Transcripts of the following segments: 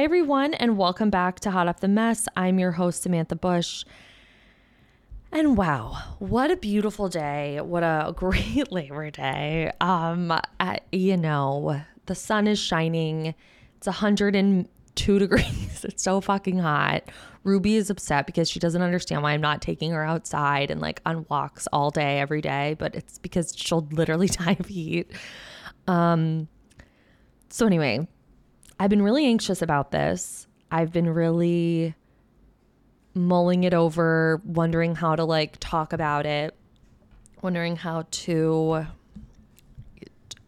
Hi, everyone, and welcome back to Hot Off the Mess. I'm your host, Samantha Bush. And wow, what a beautiful day. What a great Labor Day. Um, I, you know, the sun is shining. It's 102 degrees. It's so fucking hot. Ruby is upset because she doesn't understand why I'm not taking her outside and like on walks all day, every day, but it's because she'll literally die of heat. Um, so, anyway, I've been really anxious about this. I've been really mulling it over, wondering how to like talk about it, wondering how to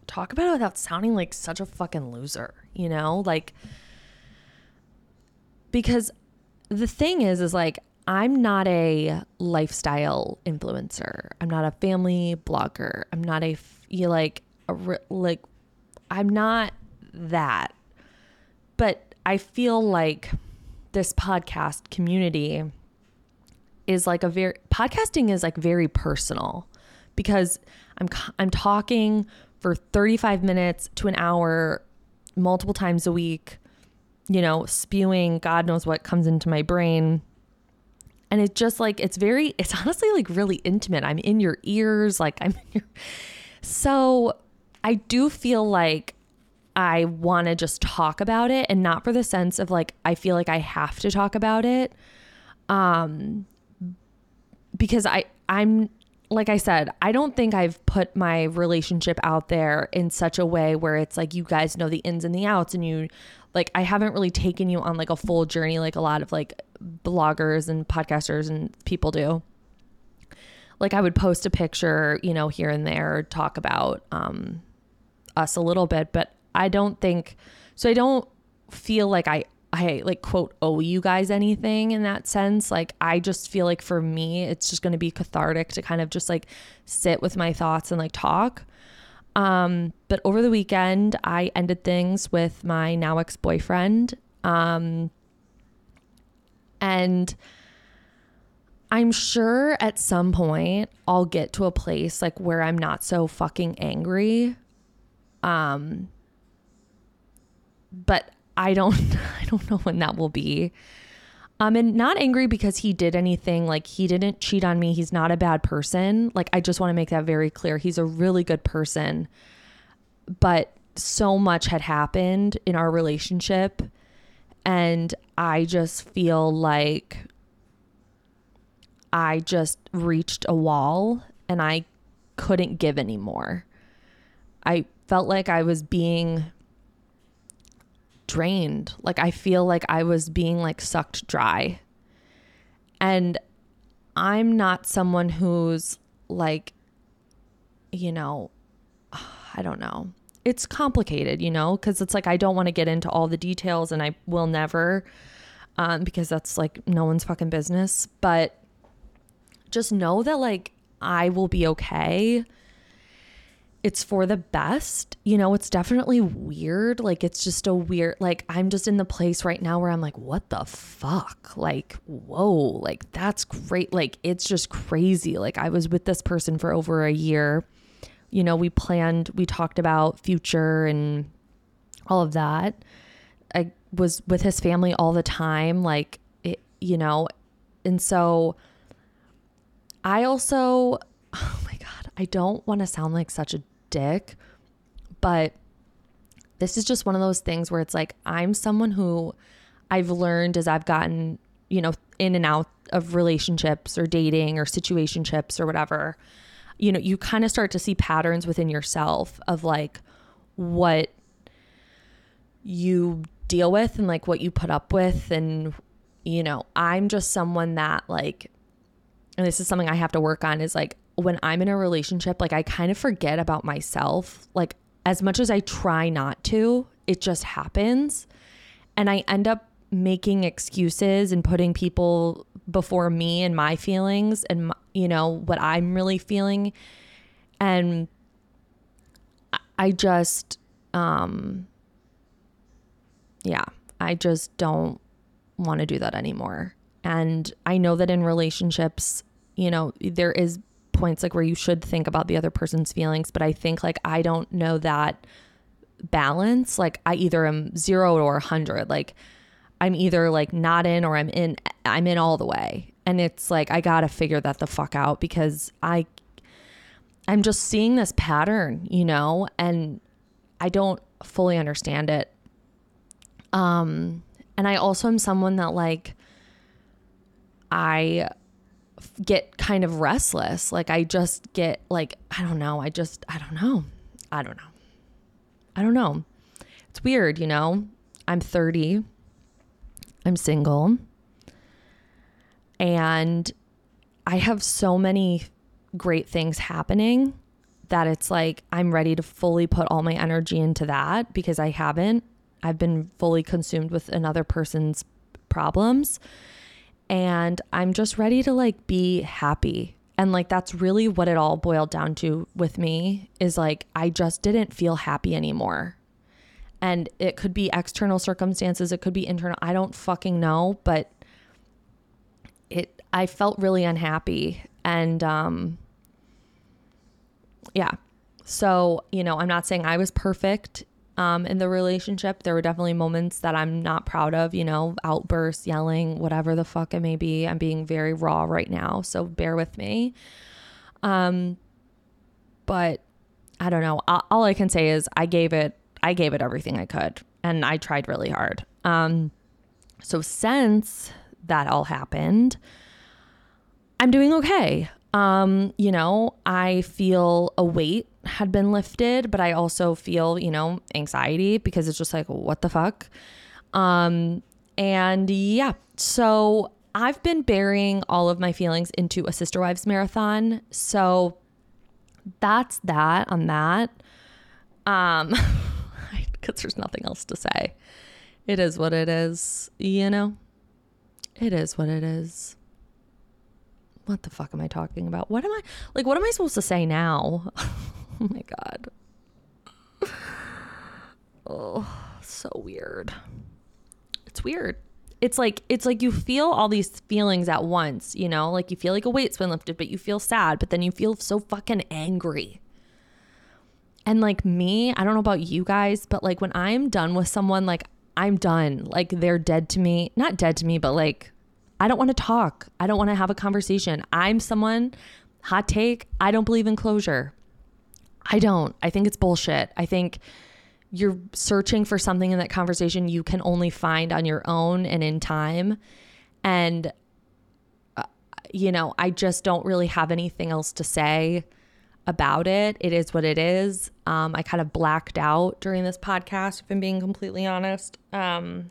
talk about it without sounding like such a fucking loser, you know? Like, because the thing is, is like, I'm not a lifestyle influencer. I'm not a family blogger. I'm not a, you like, a, like, I'm not that but I feel like this podcast community is like a very podcasting is like very personal because I'm I'm talking for 35 minutes to an hour multiple times a week, you know, spewing God knows what comes into my brain. And it's just like it's very it's honestly like really intimate. I'm in your ears, like I'm in your So I do feel like I want to just talk about it and not for the sense of like I feel like I have to talk about it um because I I'm like I said, I don't think I've put my relationship out there in such a way where it's like you guys know the ins and the outs and you like I haven't really taken you on like a full journey like a lot of like bloggers and podcasters and people do. Like I would post a picture, you know, here and there, talk about um us a little bit, but I don't think so. I don't feel like I I like quote owe you guys anything in that sense. Like I just feel like for me it's just going to be cathartic to kind of just like sit with my thoughts and like talk. Um but over the weekend I ended things with my now ex-boyfriend. Um and I'm sure at some point I'll get to a place like where I'm not so fucking angry. Um but I don't I don't know when that will be. Um and not angry because he did anything like he didn't cheat on me. He's not a bad person. Like I just want to make that very clear. He's a really good person. But so much had happened in our relationship and I just feel like I just reached a wall and I couldn't give anymore. I felt like I was being drained. Like I feel like I was being like sucked dry. And I'm not someone who's like you know, I don't know. It's complicated, you know, cuz it's like I don't want to get into all the details and I will never um because that's like no one's fucking business, but just know that like I will be okay it's for the best. You know, it's definitely weird. Like, it's just a weird, like, I'm just in the place right now where I'm like, what the fuck? Like, whoa, like, that's great. Like, it's just crazy. Like, I was with this person for over a year. You know, we planned, we talked about future and all of that. I was with his family all the time. Like, it, you know, And so I also, oh my God, I don't want to sound like such a dick, but this is just one of those things where it's like I'm someone who I've learned as I've gotten, you know, in and out of relationships or dating or situationships or whatever. You know, you kind of start to see patterns within yourself of like what you deal with and like what you put up with and you know, I'm just someone that like and this is something I have to work on is like when I'm in a relationship, like I kind of forget about myself. Like as much as I try not to, it just happens. And I end up making excuses and putting people before me and my feelings and you know what I'm really feeling and I just um yeah, I just don't want to do that anymore. And I know that in relationships, you know, there is points like where you should think about the other person's feelings, but I think like I don't know that balance. Like I either am 0 or a 100. Like I'm either like not in or I'm in I'm in all the way. And it's like I got to figure that the fuck out because I I'm just seeing this pattern, you know, and I don't fully understand it. Um and I also am someone that like I get kind of restless. Like I just get like I don't know, I just I don't know. I don't know. I don't know. It's weird, you know. I'm 30. I'm single. And I have so many great things happening that it's like I'm ready to fully put all my energy into that because I haven't. I've been fully consumed with another person's problems. And I'm just ready to like be happy. And like that's really what it all boiled down to with me is like I just didn't feel happy anymore. And it could be external circumstances it could be internal i don't fucking know but it i felt really unhappy. And um yeah. So you know i'm not saying i was perfect um in the relationship there were definitely moments that i'm not proud of you know outbursts yelling whatever the fuck it may be i'm being very raw right now so bear with me um but i don't know all, i can say is i gave it I gave it everything I could and I tried really hard. Um, so since that all happened, I'm doing okay. Um, you know, I feel a weight had been lifted, but I also feel, you know, anxiety because it's just like, what the fuck? Um, and yeah, so I've been burying all of my feelings into a Sister Wives marathon. So that's that on that. Um, because there's nothing else to say. It is what it is, you know? It is what it is. What the fuck am I talking about? What am I like what am I supposed to say now? oh my god. Oh, so weird. It's weird. It's like it's like you feel all these feelings at once, you know? Like you feel like a weight's been lifted, but you feel sad, but then you feel so fucking angry. And like me, I don't know about you guys, but like when I'm done with someone, like I'm done. Like they're dead to me. Not dead to me, but like I don't want to talk. I don't want to have a conversation. I'm someone, hot take, I don't believe in closure. I don't. I think it's bullshit. I think you're searching for something in that conversation you can only find on your own and in time. And, uh, you know, I just don't really have anything else to say about it. It is what it is. Um, I kind of blacked out during this podcast, if I'm being completely honest. Um,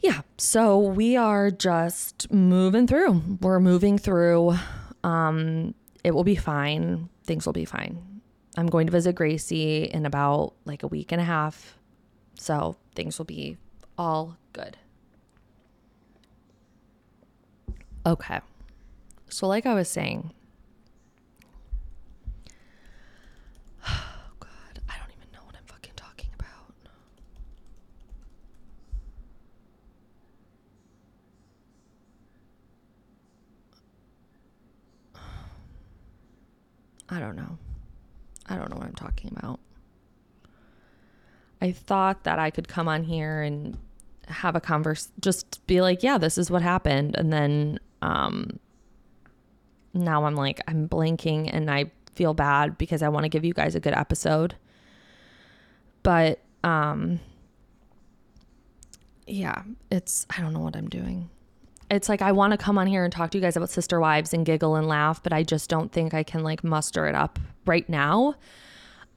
yeah, so we are just moving through. We're moving through. Um, it will be fine. Things will be fine. I'm going to visit Gracie in about like a week and a half. So things will be all good. Okay. So, like I was saying, I don't know. I don't know what I'm talking about. I thought that I could come on here and have a converse just be like yeah this is what happened and then um now i'm like i'm blanking and i feel bad because i want to give you guys a good episode but um yeah it's i don't know what i'm doing it's like i want to come on here and talk to you guys about sister wives and giggle and laugh but i just don't think i can like muster it up right now.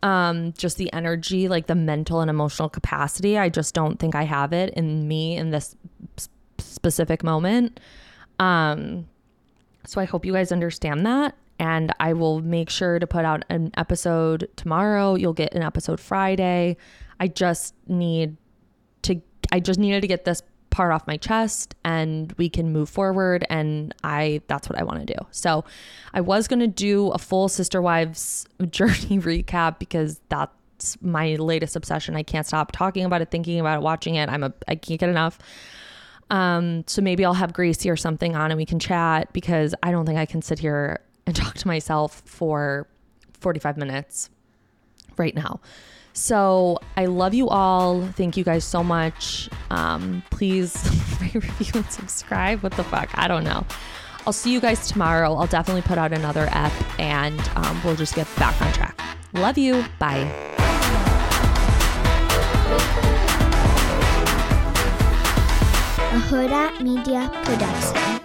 Um just the energy like the mental and emotional capacity i just don't think i have it in me in this specific moment. Um so i hope you guys understand that and i will make sure to put out an episode tomorrow. You'll get an episode friday. I just need to i just needed to get this part off my chest and we can move forward and I that's what I want to do. So I was going to do a full sister wives journey recap because that's my latest obsession. I can't stop talking about it, thinking about it, watching it. I'm a I can't get enough. Um so maybe I'll have Gracie or something on and we can chat because I don't think I can sit here and talk to myself for 45 minutes right now. So I love you all. Thank you guys so much. Um, please rate, review, and subscribe. What the fuck? I don't know. I'll see you guys tomorrow. I'll definitely put out another ep and um, we'll just get back on track. Love you. Bye. A Hurrdat Media Production.